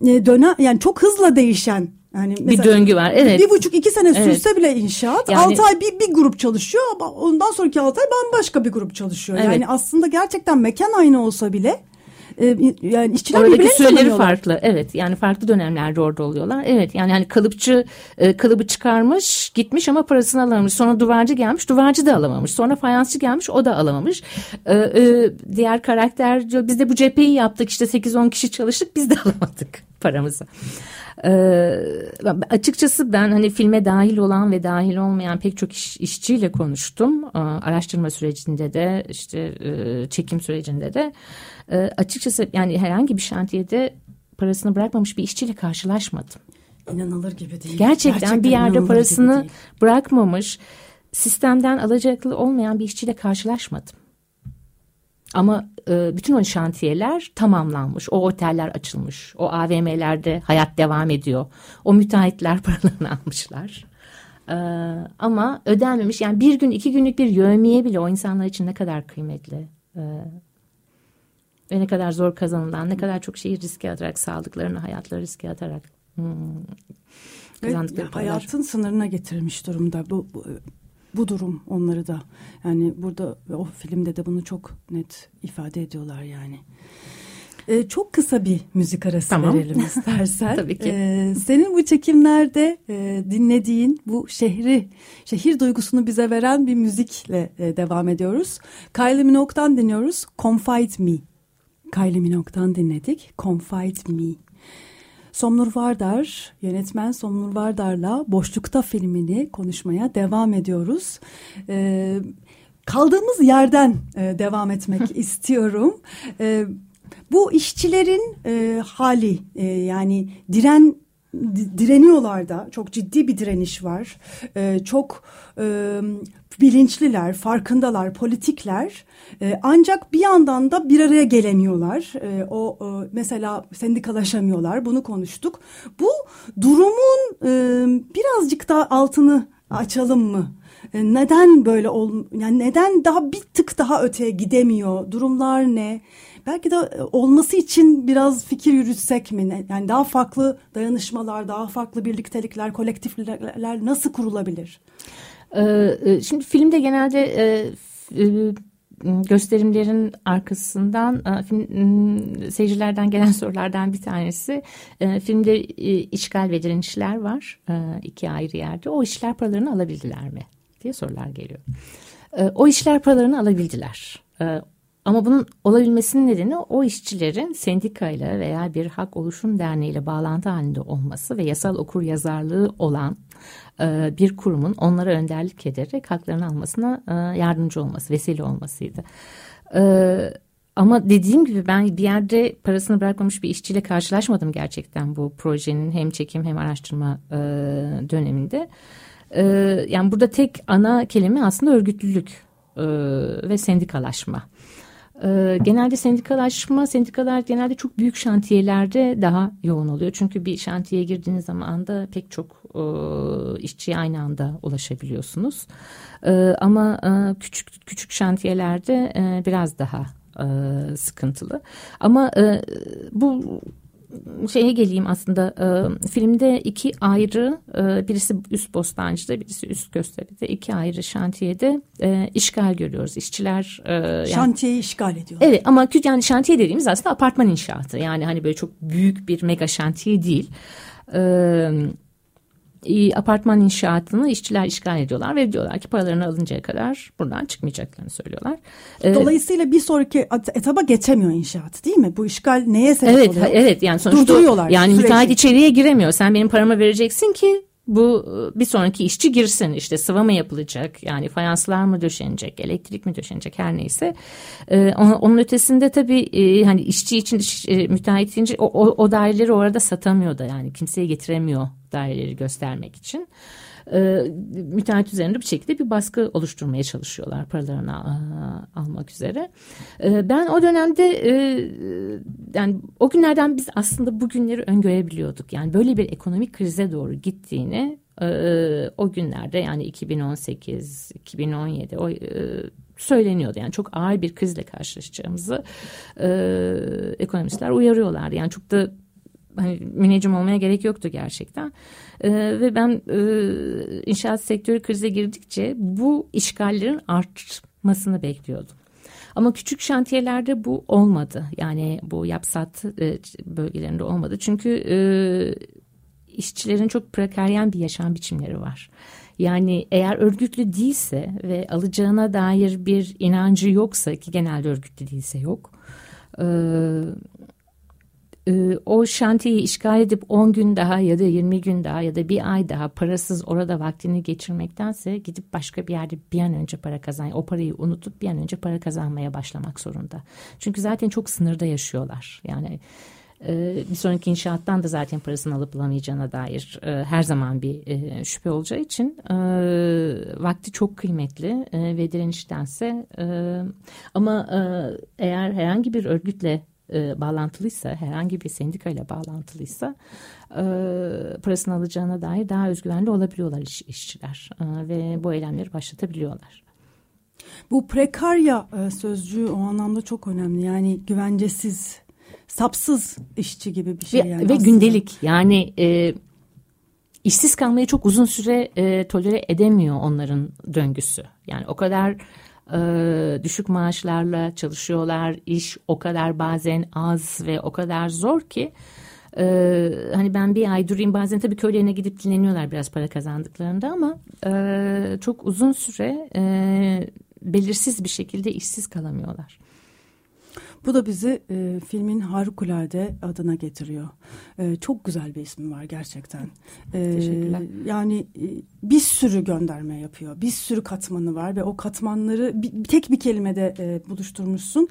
e, dönem yani çok hızla değişen yani bir döngü var. Evet. Bir buçuk iki sene evet. sürse bile inşaat yani, altı ay bir, bir grup çalışıyor ama ondan sonraki altı ay bambaşka bir grup çalışıyor. Evet. Yani aslında gerçekten mekan aynı olsa bile e, yani işçiler Oradaki süreleri farklı. Evet yani farklı dönemlerde orada oluyorlar. Evet yani hani kalıpçı e, kalıbı çıkarmış gitmiş ama parasını alamamış. Sonra duvarcı gelmiş duvarcı da alamamış. Sonra fayansçı gelmiş o da alamamış. E, e, diğer karakter diyor biz de bu cepheyi yaptık işte 8-10 kişi çalıştık biz de alamadık paramızı. Ee, açıkçası ben hani filme dahil olan ve dahil olmayan pek çok iş, işçiyle konuştum. Ee, araştırma sürecinde de işte e, çekim sürecinde de. Ee, açıkçası yani herhangi bir şantiyede parasını bırakmamış bir işçiyle karşılaşmadım. İnanılır gibi değil. Gerçekten, Gerçekten bir yerde parasını bırakmamış, sistemden alacaklı olmayan bir işçiyle karşılaşmadım. Ama e, bütün o şantiyeler tamamlanmış. O oteller açılmış. O AVM'lerde hayat devam ediyor. O müteahhitler paralarını almışlar. E, ama ödenmemiş. Yani bir gün iki günlük bir yövmiye bile o insanlar için ne kadar kıymetli. E, ve ne kadar zor kazanılan, ne kadar çok şeyi riske atarak, sağlıklarını, hayatları riske atarak hmm, kazandıkları evet, Hayatın sınırına getirilmiş durumda. Bu, bu bu durum onları da yani burada o filmde de bunu çok net ifade ediyorlar yani. Ee, çok kısa bir müzik arası tamam. verelim istersen. Tabii ki. Ee, senin bu çekimlerde e, dinlediğin bu şehri, şehir duygusunu bize veren bir müzikle e, devam ediyoruz. Kylie Minogue'dan dinliyoruz. Confide Me. Kylie Minogue'dan dinledik. Confide Me. Somnur Vardar, yönetmen Somnur Vardar'la Boşlukta filmini konuşmaya devam ediyoruz. Ee, kaldığımız yerden e, devam etmek istiyorum. E, bu işçilerin e, hali e, yani diren direniyorlar da çok ciddi bir direniş var. E, çok e, bilinçliler, farkındalar, politikler. E, ancak bir yandan da bir araya gelemiyorlar. E, o e, mesela sendikalaşamıyorlar. Bunu konuştuk. Bu durumun e, birazcık da altını açalım mı? E, neden böyle ol yani neden daha bir tık daha öteye gidemiyor? Durumlar ne? Belki de e, olması için biraz fikir yürütsek mi? Yani daha farklı dayanışmalar, daha farklı birliktelikler, kolektifler nasıl kurulabilir? Ee, şimdi filmde genelde e, gösterimlerin arkasından film, seyircilerden gelen sorulardan bir tanesi filmde işgal ve direnişler var iki ayrı yerde. O işler paralarını alabildiler mi diye sorular geliyor. O işler paralarını alabildiler. Ama bunun olabilmesinin nedeni o işçilerin sendikayla veya bir hak oluşum derneğiyle bağlantı halinde olması ve yasal okur yazarlığı olan e, bir kurumun onlara önderlik ederek haklarını almasına e, yardımcı olması, vesile olmasıydı. E, ama dediğim gibi ben bir yerde parasını bırakmamış bir işçiyle karşılaşmadım gerçekten bu projenin hem çekim hem araştırma döneminde. Yani burada tek ana kelime aslında örgütlülük ve sendikalaşma. Ee, genelde sendikalaşma, sendikalar genelde çok büyük şantiyelerde daha yoğun oluyor. Çünkü bir şantiyeye girdiğiniz zaman da pek çok e, işçiye aynı anda ulaşabiliyorsunuz. E, ama e, küçük küçük şantiyelerde e, biraz daha e, sıkıntılı. Ama e, bu şeye geleyim aslında e, filmde iki ayrı e, birisi üst Bostancı'da birisi üst Gösteri'de iki ayrı şantiyede e, işgal görüyoruz. İşçiler e, yani, şantiyeyi işgal ediyorlar. Evet ama yani şantiye dediğimiz aslında apartman inşaatı yani hani böyle çok büyük bir mega şantiye değil. Evet apartman inşaatını işçiler işgal ediyorlar ve diyorlar ki paralarını alıncaya kadar buradan çıkmayacaklarını söylüyorlar. Ee, Dolayısıyla bir sonraki etaba geçemiyor inşaat değil mi? Bu işgal neye sebep evet, oluyor? Evet yani sonuçta Durduruyorlar yani müteahhit içeriye giremiyor. Sen benim paramı vereceksin ki bu bir sonraki işçi girsin. İşte sıva mı yapılacak? Yani fayanslar mı döşenecek? Elektrik mi döşenecek? Her neyse. Ee, onun ötesinde tabii e, hani işçi için e, müteahhit için o, o, o daireleri orada satamıyor da yani kimseye getiremiyor daireleri göstermek için e, müteahhit üzerinde bir şekilde bir baskı oluşturmaya çalışıyorlar paralarını a, almak üzere. E, ben o dönemde e, yani o günlerden biz aslında bu günleri öngörebiliyorduk. Yani böyle bir ekonomik krize doğru gittiğini e, o günlerde yani 2018, 2017 o e, söyleniyordu. Yani çok ağır bir krizle karşılaşacağımızı e, ekonomistler uyarıyorlar. Yani çok da hani müneccim olmaya gerek yoktu gerçekten. E, ve ben e, inşaat sektörü krize girdikçe bu işgallerin artmasını bekliyordum. Ama küçük şantiyelerde bu olmadı. Yani bu yapsat e, bölgelerinde olmadı. Çünkü e, işçilerin çok prekaryen bir yaşam biçimleri var. Yani eğer örgütlü değilse ve alacağına dair bir inancı yoksa ki genelde örgütlü değilse yok. E, e, o şantiyeyi işgal edip 10 gün daha ya da 20 gün daha ya da bir ay daha parasız orada vaktini geçirmektense gidip başka bir yerde bir an önce para kazan, o parayı unutup bir an önce para kazanmaya başlamak zorunda. Çünkü zaten çok sınırda yaşıyorlar. Yani e, bir sonraki inşaattan da zaten parasını alıp alamayacağına dair e, her zaman bir şüphe olacağı için vakti çok kıymetli ve direniştense ama eğer herhangi bir örgütle e, bağlantılıysa, herhangi bir sendika ile bağlantılıysa e, parasını alacağına dair daha özgüvenli olabiliyorlar iş, işçiler e, ve bu eylemleri başlatabiliyorlar. Bu prekarya e, sözcüğü o anlamda çok önemli. Yani güvencesiz, sapsız işçi gibi bir şey. Ve, yani ve gündelik yani... E, işsiz kalmayı çok uzun süre e, tolere edemiyor onların döngüsü. Yani o kadar e, düşük maaşlarla çalışıyorlar, iş o kadar bazen az ve o kadar zor ki ee, hani ben bir ay durayım bazen tabii köylerine gidip dinleniyorlar biraz para kazandıklarında ama e, çok uzun süre e, belirsiz bir şekilde işsiz kalamıyorlar. Bu da bizi e, filmin harikulade adına getiriyor. E, çok güzel bir ismi var gerçekten. E, Teşekkürler. Yani e, bir sürü gönderme yapıyor. Bir sürü katmanı var ve o katmanları bir, tek bir kelimede e, buluşturmuşsun.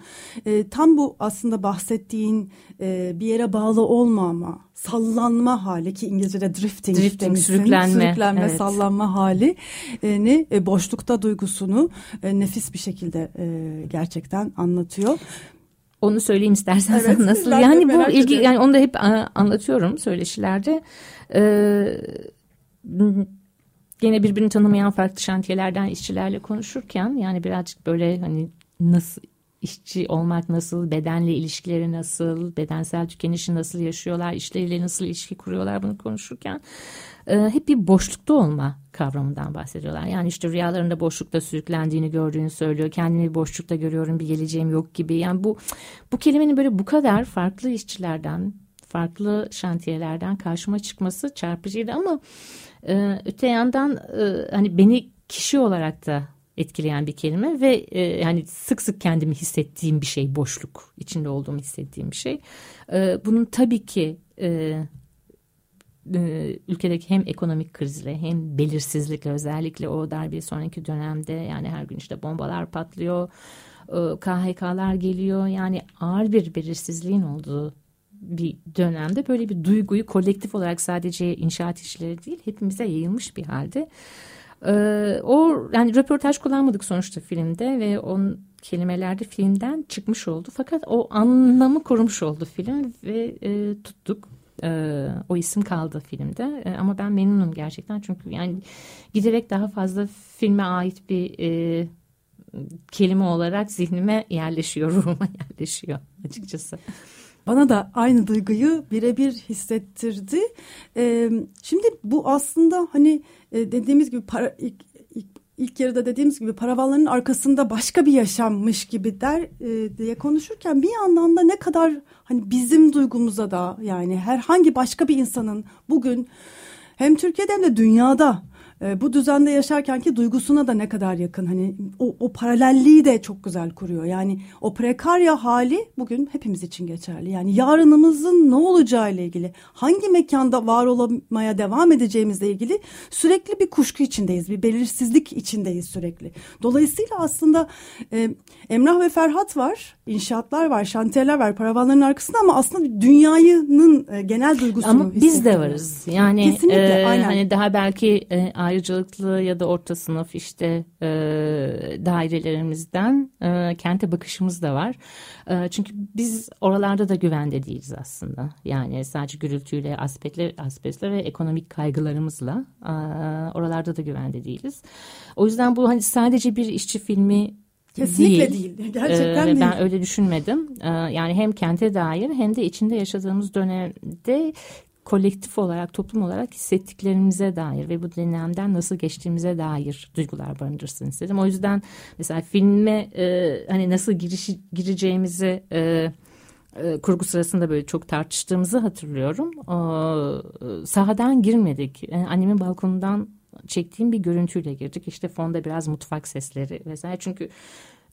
E, tam bu aslında bahsettiğin e, bir yere bağlı olmama, sallanma hali ki İngilizce'de drifting, drifting demişsin. sürüklenme, sürüklenme evet. sallanma hali ni e, boşlukta duygusunu e, nefis bir şekilde e, gerçekten anlatıyor. Onu söyleyeyim isterseniz evet, nasıl yani bu ilgi ediyorum. yani onu da hep anlatıyorum söyleşilerde. Ee, gene birbirini tanımayan farklı şantiyelerden işçilerle konuşurken yani birazcık böyle hani nasıl işçi olmak nasıl, bedenle ilişkileri nasıl, bedensel tükenişi nasıl yaşıyorlar, işleriyle nasıl ilişki kuruyorlar bunu konuşurken e, hep bir boşlukta olma kavramından bahsediyorlar. Yani işte rüyalarında boşlukta sürüklendiğini gördüğünü söylüyor. Kendimi boşlukta görüyorum, bir geleceğim yok gibi. Yani bu bu kelimenin böyle bu kadar farklı işçilerden, farklı şantiyelerden karşıma çıkması çarpıcıydı ama e, öte yandan e, hani beni kişi olarak da etkileyen bir kelime ve e, yani sık sık kendimi hissettiğim bir şey boşluk içinde olduğumu hissettiğim bir şey. E, bunun tabii ki e, e, ülkedeki hem ekonomik krizle hem belirsizlikle özellikle o darbe sonraki dönemde yani her gün işte bombalar patlıyor, e, KHK'lar geliyor yani ağır bir belirsizliğin olduğu bir dönemde böyle bir duyguyu kolektif olarak sadece inşaat işleri değil hepimize yayılmış bir halde. Ee, o yani röportaj kullanmadık sonuçta filmde ve on kelimelerde filmden çıkmış oldu. Fakat o anlamı korumuş oldu film ve e, tuttuk. E, o isim kaldı filmde e, ama ben memnunum gerçekten çünkü yani giderek daha fazla filme ait bir e, kelime olarak zihnime yerleşiyor, ruhuma yerleşiyor açıkçası. Bana da aynı duyguyu birebir hissettirdi. Ee, şimdi bu aslında hani e, dediğimiz gibi para, ilk, ilk, ilk yarıda dediğimiz gibi paravanların arkasında başka bir yaşammış gibi der e, diye konuşurken bir yandan da ne kadar hani bizim duygumuza da yani herhangi başka bir insanın bugün hem Türkiye'de hem de dünyada e, bu düzende yaşarkenki duygusuna da ne kadar yakın hani o, o paralelliği de çok güzel kuruyor. Yani o prekarya hali bugün hepimiz için geçerli. Yani yarınımızın ne olacağı ile ilgili hangi mekanda var olamaya devam edeceğimizle ilgili sürekli bir kuşku içindeyiz. Bir belirsizlik içindeyiz sürekli. Dolayısıyla aslında e, Emrah ve Ferhat var, inşaatlar var, şantiyeler var paravanların arkasında ama aslında dünyanın e, genel duygusunu Ama biz de varız. Yani Kesinlikle, e, aynen. hani daha belki e, ayrıcalıklı ya da orta sınıf işte e, dairelerimizden e, kente bakışımız da var. E, çünkü biz oralarda da güvende değiliz aslında. Yani sadece gürültüyle, aspektle, aspektle ve ekonomik kaygılarımızla e, oralarda da güvende değiliz. O yüzden bu hani sadece bir işçi filmi Kesinlikle değil. değil. Gerçekten ee, değil. Ben öyle düşünmedim. Ee, yani hem kente dair hem de içinde yaşadığımız dönemde kolektif olarak, toplum olarak hissettiklerimize dair ve bu dönemden nasıl geçtiğimize dair duygular barındırsın istedim. O yüzden mesela filme e, hani nasıl giriş, gireceğimizi e, e, kurgu sırasında böyle çok tartıştığımızı hatırlıyorum. E, sahadan girmedik. E, annemin balkonundan çektiğim bir görüntüyle girdik. İşte fonda biraz mutfak sesleri vesaire. Çünkü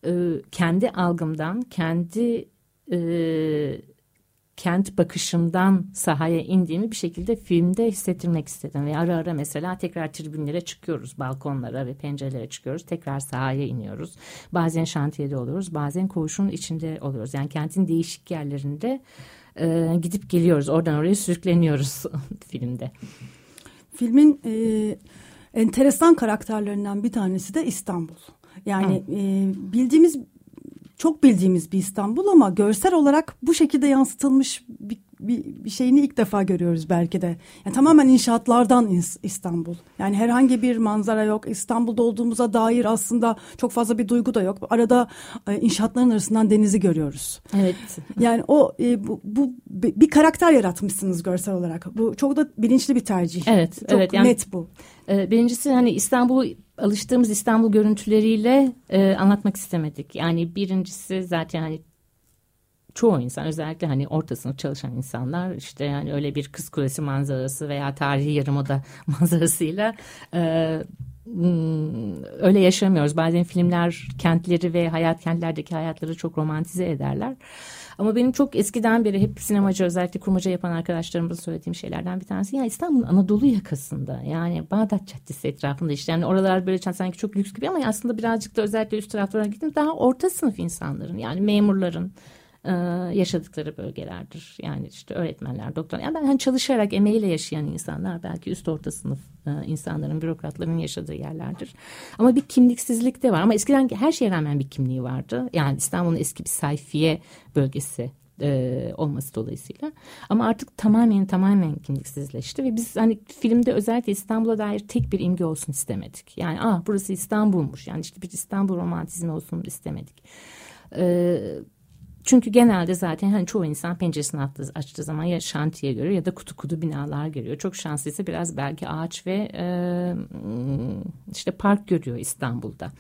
e, kendi algımdan, kendi e, kent bakışımdan sahaya indiğimi bir şekilde filmde hissettirmek istedim. Ve ara ara mesela tekrar tribünlere çıkıyoruz, balkonlara ve pencerelere çıkıyoruz. Tekrar sahaya iniyoruz. Bazen şantiyede oluyoruz, bazen koğuşun içinde oluyoruz. Yani kentin değişik yerlerinde e, gidip geliyoruz. Oradan oraya sürükleniyoruz filmde. Filmin e, enteresan karakterlerinden bir tanesi de İstanbul. Yani e, bildiğimiz çok bildiğimiz bir İstanbul ama görsel olarak bu şekilde yansıtılmış bir, bir, bir şeyini ilk defa görüyoruz belki de. Yani tamamen inşaatlardan İstanbul. Yani herhangi bir manzara yok. İstanbul'da olduğumuza dair aslında çok fazla bir duygu da yok. Arada e, inşaatların arasından denizi görüyoruz. Evet. Yani o e, bu, bu bir karakter yaratmışsınız görsel olarak. Bu çok da bilinçli bir tercih. Evet, çok evet. Yani, net bu. E, birincisi hani İstanbul alıştığımız İstanbul görüntüleriyle e, anlatmak istemedik. Yani birincisi zaten hani çoğu insan özellikle hani orta çalışan insanlar işte yani öyle bir kız kulesi manzarası veya tarihi yarımada manzarasıyla e, hmm, öyle yaşamıyoruz. Bazen filmler kentleri ve hayat kentlerdeki hayatları çok romantize ederler. Ama benim çok eskiden beri hep sinemacı özellikle kurmaca yapan arkadaşlarımıza söylediğim şeylerden bir tanesi. Ya İstanbul'un Anadolu yakasında yani Bağdat Caddesi etrafında işte yani oralar böyle sanki çok lüks gibi ama aslında birazcık da özellikle üst taraflara gittim daha orta sınıf insanların yani memurların e, yaşadıkları bölgelerdir. Yani işte öğretmenler, doktor. Yani ben hani çalışarak emeğiyle yaşayan insanlar belki üst orta sınıf e, insanların, bürokratların yaşadığı yerlerdir. Ama bir kimliksizlik de var. Ama eskiden her şeye rağmen bir kimliği vardı. Yani İstanbul'un eski bir sayfiye bölgesi e, olması dolayısıyla. Ama artık tamamen tamamen kimliksizleşti ve biz hani filmde özellikle İstanbul'a dair tek bir imge olsun istemedik. Yani ah burası İstanbul'muş. Yani işte bir İstanbul romantizmi olsun istemedik. Ee, çünkü genelde zaten hani çoğu insan penceresini attığı, açtığı zaman ya şantiye görüyor ya da kutu kutu binalar görüyor. Çok şanslıysa biraz belki ağaç ve e, işte park görüyor İstanbul'da.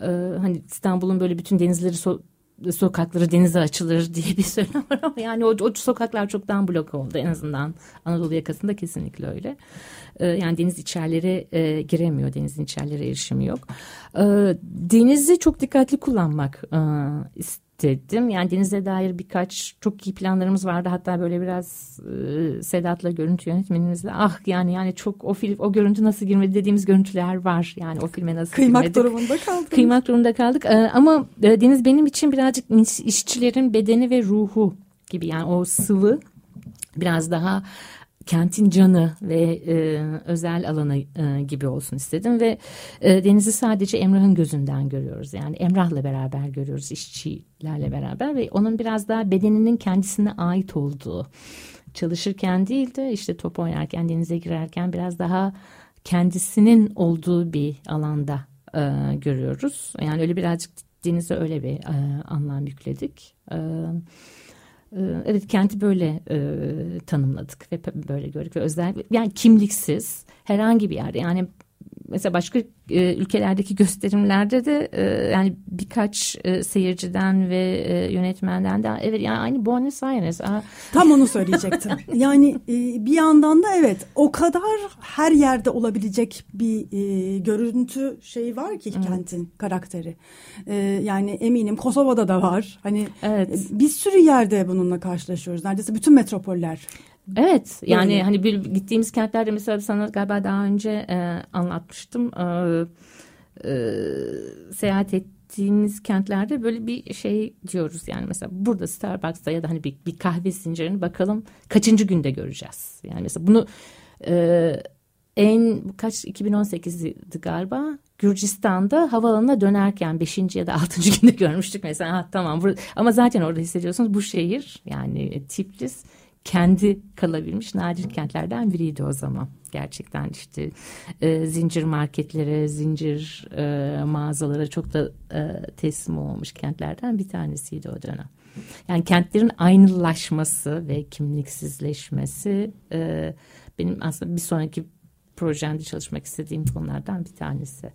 E, hani İstanbul'un böyle bütün denizleri so sokakları denize açılır diye bir söylem var ama yani o, o sokaklar çoktan blok oldu en azından Anadolu yakasında kesinlikle öyle. Ee, yani deniz içerleri e, giremiyor, denizin içerleri erişimi yok. Ee, denizi çok dikkatli kullanmak e, istedim. Yani denize dair birkaç çok iyi planlarımız vardı. Hatta böyle biraz e, Sedat'la görüntü yönetmenimizle ah yani yani çok o film o görüntü nasıl girmedi dediğimiz görüntüler var. Yani o filme nasıl Kıymak girmedik. durumunda kaldık. Kıymak durumunda kaldık. E, ama e, deniz benim için birazcık işçilerin bedeni ve ruhu gibi yani o sıvı biraz daha kentin canı ve e, özel alanı e, gibi olsun istedim ve e, denizi sadece Emrah'ın gözünden görüyoruz. Yani Emrah'la beraber görüyoruz işçilerle beraber ve onun biraz daha bedeninin kendisine ait olduğu çalışırken değil de işte top oynarken denize girerken biraz daha kendisinin olduğu bir alanda e, görüyoruz. Yani öyle birazcık denize öyle bir e, anlam yükledik. Evet evet kenti böyle e, tanımladık ve böyle gördük ve özel yani kimliksiz herhangi bir yerde. Yani mesela başka e, ülkelerdeki gösterimlerde de e, yani birkaç e, seyirciden ve e, yönetmenden de evet yani aynı Buenos Aires. Aa. Tam onu söyleyecektim. yani e, bir yandan da evet o kadar her yerde olabilecek bir e, görüntü şey var ki evet. kentin karakteri. E, yani eminim Kosova'da da var. Hani evet. e, bir sürü yerde bununla karşılaşıyoruz. Neredeyse bütün metropoller Evet yani hani bir gittiğimiz kentlerde mesela sana galiba daha önce e, anlatmıştım. E, e, seyahat ettiğimiz kentlerde böyle bir şey diyoruz yani mesela burada Starbucks'ta ya da hani bir, bir kahve zincirini bakalım kaçıncı günde göreceğiz. Yani mesela bunu e, en kaç 2018'di galiba Gürcistan'da havaalanına dönerken 5. ya da 6. günde görmüştük mesela ha, tamam ama zaten orada hissediyorsunuz bu şehir yani Tiflis kendi kalabilmiş nadir kentlerden biriydi o zaman. Gerçekten işte e, zincir marketlere, zincir e, mağazalara çok da e, teslim olmuş kentlerden bir tanesiydi o dönem. Yani kentlerin aynılaşması ve kimliksizleşmesi e, benim aslında bir sonraki projemde çalışmak istediğim konulardan bir tanesi.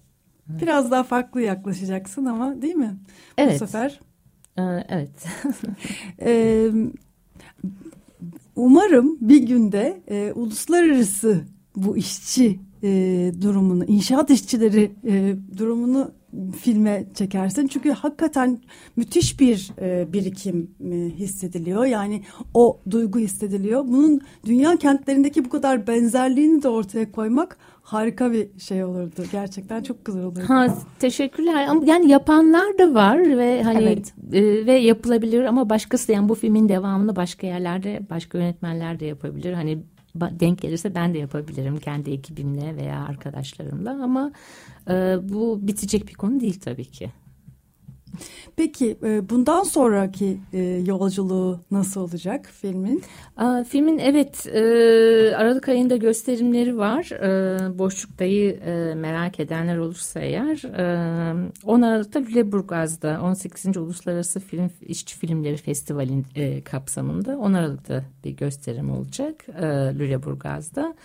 Biraz daha farklı yaklaşacaksın ama değil mi? Evet. Bu sefer. Ee, evet. ee, umarım bir günde e, uluslararası bu işçi e, durumunu, inşaat işçileri e, durumunu filme çekersin. Çünkü hakikaten müthiş bir e, birikim e, hissediliyor. Yani o duygu hissediliyor. Bunun dünya kentlerindeki bu kadar benzerliğini de ortaya koymak harika bir şey olurdu. Gerçekten çok güzel olurdu. Ha, teşekkürler. Yani yapanlar da var ve hani evet. e, ve yapılabilir ama başkası yani bu filmin devamını başka yerlerde başka yönetmenler de yapabilir. Hani denk gelirse ben de yapabilirim kendi ekibimle veya arkadaşlarımla ama e, bu bitecek bir konu değil tabii ki. Peki e, bundan sonraki e, yolculuğu nasıl olacak filmin? Aa, filmin evet e, Aralık ayında gösterimleri var. E, Boşluktayı merak edenler olursa eğer. E, 10 Aralık'ta Lüleburgaz'da 18. Uluslararası Film İşçi Filmleri Festivali kapsamında 10 Aralık'ta bir gösterim olacak Lüleburgaz'da.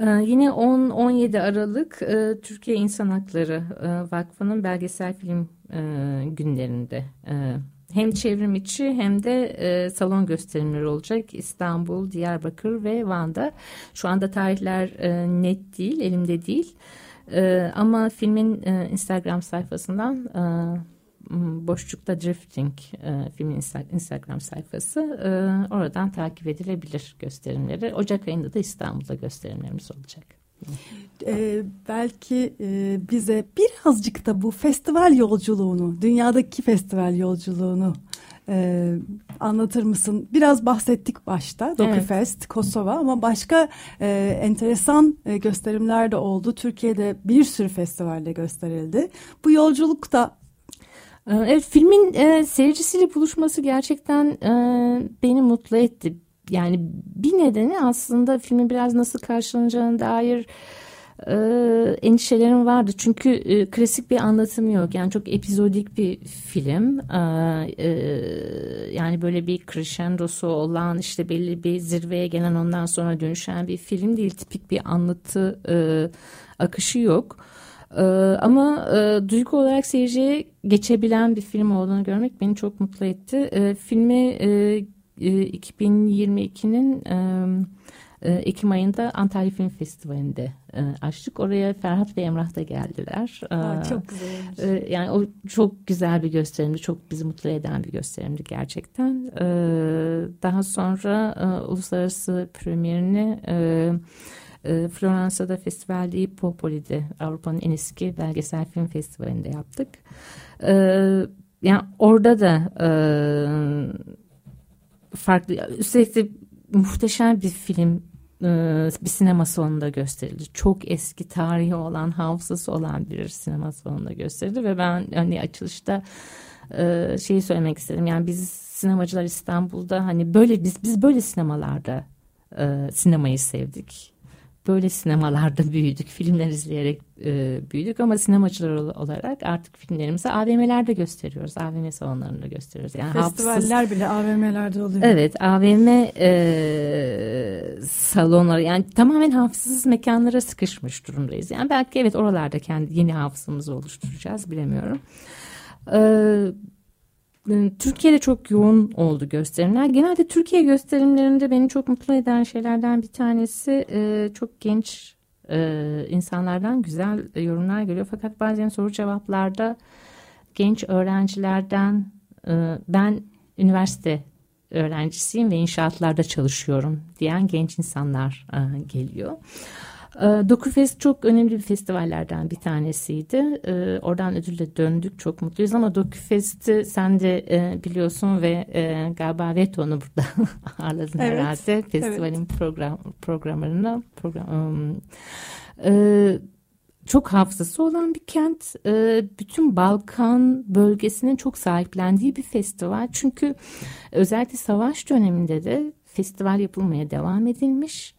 Ee, yine 10-17 Aralık e, Türkiye İnsan Hakları e, Vakfı'nın belgesel film e, günlerinde hem çevrim içi hem de salon gösterimleri olacak İstanbul, Diyarbakır ve Van'da. Şu anda tarihler net değil, elimde değil. Ama filmin Instagram sayfasından Boşlukta Drifting e, filmin Instagram sayfası. E, oradan takip edilebilir gösterimleri. Ocak ayında da İstanbul'da gösterimlerimiz olacak. Ee, belki e, bize birazcık da bu festival yolculuğunu, dünyadaki festival yolculuğunu e, anlatır mısın? Biraz bahsettik başta Dokufest, evet. Kosova ama başka e, enteresan e, gösterimler de oldu. Türkiye'de bir sürü festivalde gösterildi. Bu yolculuk da ee, evet filmin e, seyircisiyle buluşması gerçekten e, beni mutlu etti. Yani bir nedeni aslında filmin biraz nasıl karşılanacağına dair e, endişelerim vardı. Çünkü e, klasik bir anlatımı yok. Yani çok epizodik bir film. E, e, yani böyle bir crescendosu olan işte belli bir zirveye gelen ondan sonra dönüşen bir film değil. Tipik bir anlatı e, akışı yok. Ee, ama e, duygu olarak seyirciye geçebilen bir film olduğunu görmek beni çok mutlu etti. E, filmi e, e, 2022'nin e, Ekim ayında Antalya Film Festivali'nde e, açtık. Oraya Ferhat ve Emrah da geldiler. Aa, çok güzel. E, yani o çok güzel bir gösterimdi. Çok bizi mutlu eden bir gösterimdi gerçekten. E, daha sonra e, uluslararası premierini e, e, Floransa'da festival değil Popoli'de Avrupa'nın en eski belgesel film festivalinde yaptık. E, yani orada da e, farklı üstelik de muhteşem bir film e, bir sinema salonunda gösterildi. Çok eski tarihi olan, hafızası olan bir sinema salonunda gösterildi ve ben hani açılışta e, şeyi söylemek istedim. Yani biz sinemacılar İstanbul'da hani böyle biz biz böyle sinemalarda sinemayı sevdik böyle sinemalarda büyüdük, filmler izleyerek e, büyüdük ama sinemacılar olarak artık filmlerimizi AVM'lerde gösteriyoruz. AVM salonlarında gösteriyoruz. Yani Festivaller hafızsız, bile AVM'lerde oluyor. Evet, AVM e, salonları yani tamamen hafızsız mekanlara sıkışmış durumdayız. Yani belki evet oralarda kendi yeni hafızamızı oluşturacağız bilemiyorum. Evet Türkiye'de çok yoğun oldu gösterimler. Genelde Türkiye gösterimlerinde beni çok mutlu eden şeylerden bir tanesi e, çok genç e, insanlardan güzel yorumlar geliyor. Fakat bazen soru cevaplarda genç öğrencilerden e, ben üniversite öğrencisiyim ve inşaatlarda çalışıyorum diyen genç insanlar geliyor. Dokufest çok önemli bir festivallerden bir tanesiydi. Ee, oradan ödülle döndük. Çok mutluyuz ama Dokufest'i sen de e, biliyorsun ve e, galiba Veto'nu burada ağırladın evet, herhalde. Festivalin evet. program, programlarında. Program, e, çok hafızası olan bir kent. Bütün Balkan bölgesinin çok sahiplendiği bir festival. Çünkü özellikle savaş döneminde de festival yapılmaya devam edilmiş.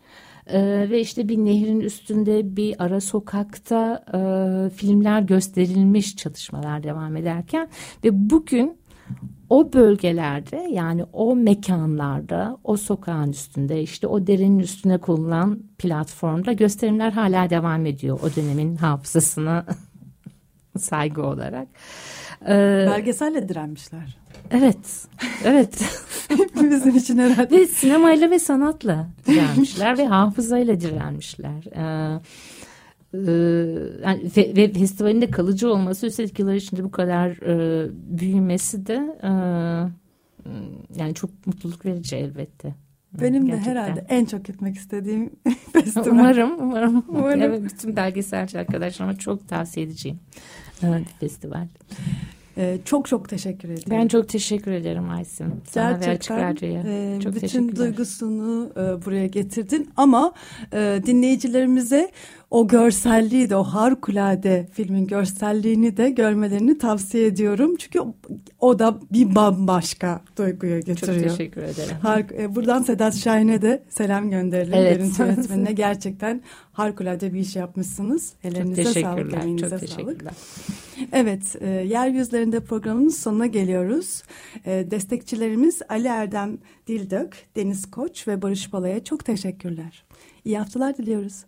Ee, ve işte bir nehrin üstünde bir ara sokakta e, filmler gösterilmiş çalışmalar devam ederken ve bugün o bölgelerde yani o mekanlarda o sokağın üstünde işte o derinin üstüne konulan platformda gösterimler hala devam ediyor o dönemin hafızasına saygı olarak. Ee, Belgeselle direnmişler. Evet, evet. Bizim için herhalde. Ve sinemayla ve sanatla direnmişler ve hafızayla direnmişler. Ee, e, yani ve, ve festivalin de kalıcı olması üstelik yıllar içinde bu kadar e, büyümesi de e, yani çok mutluluk verici elbette. Benim Gerçekten. de herhalde en çok gitmek istediğim festival. Umarım, umarım. umarım. Evet, bütün belgeselci arkadaşlarıma çok tavsiye edeceğim. Evet, festival. E, çok çok teşekkür ederim. Ben çok teşekkür ederim Aysim. Sana Gerçekten e, çok bütün duygusunu e, buraya getirdin ama e, dinleyicilerimize o görselliği de o harikulade filmin görselliğini de görmelerini tavsiye ediyorum. Çünkü o, da bir bambaşka duyguya getiriyor. Çok teşekkür ederim. Harik, e, buradan Sedat Şahin'e de selam gönderelim. Evet. Görüntü yönetmenine gerçekten harikulade bir iş yapmışsınız. Ellerinize çok sağlık, emeğinize çok sağlık. Evet, e, Yeryüzlerinde programının sonuna geliyoruz. E, destekçilerimiz Ali Erdem Dildök, Deniz Koç ve Barış Bala'ya çok teşekkürler. İyi haftalar diliyoruz.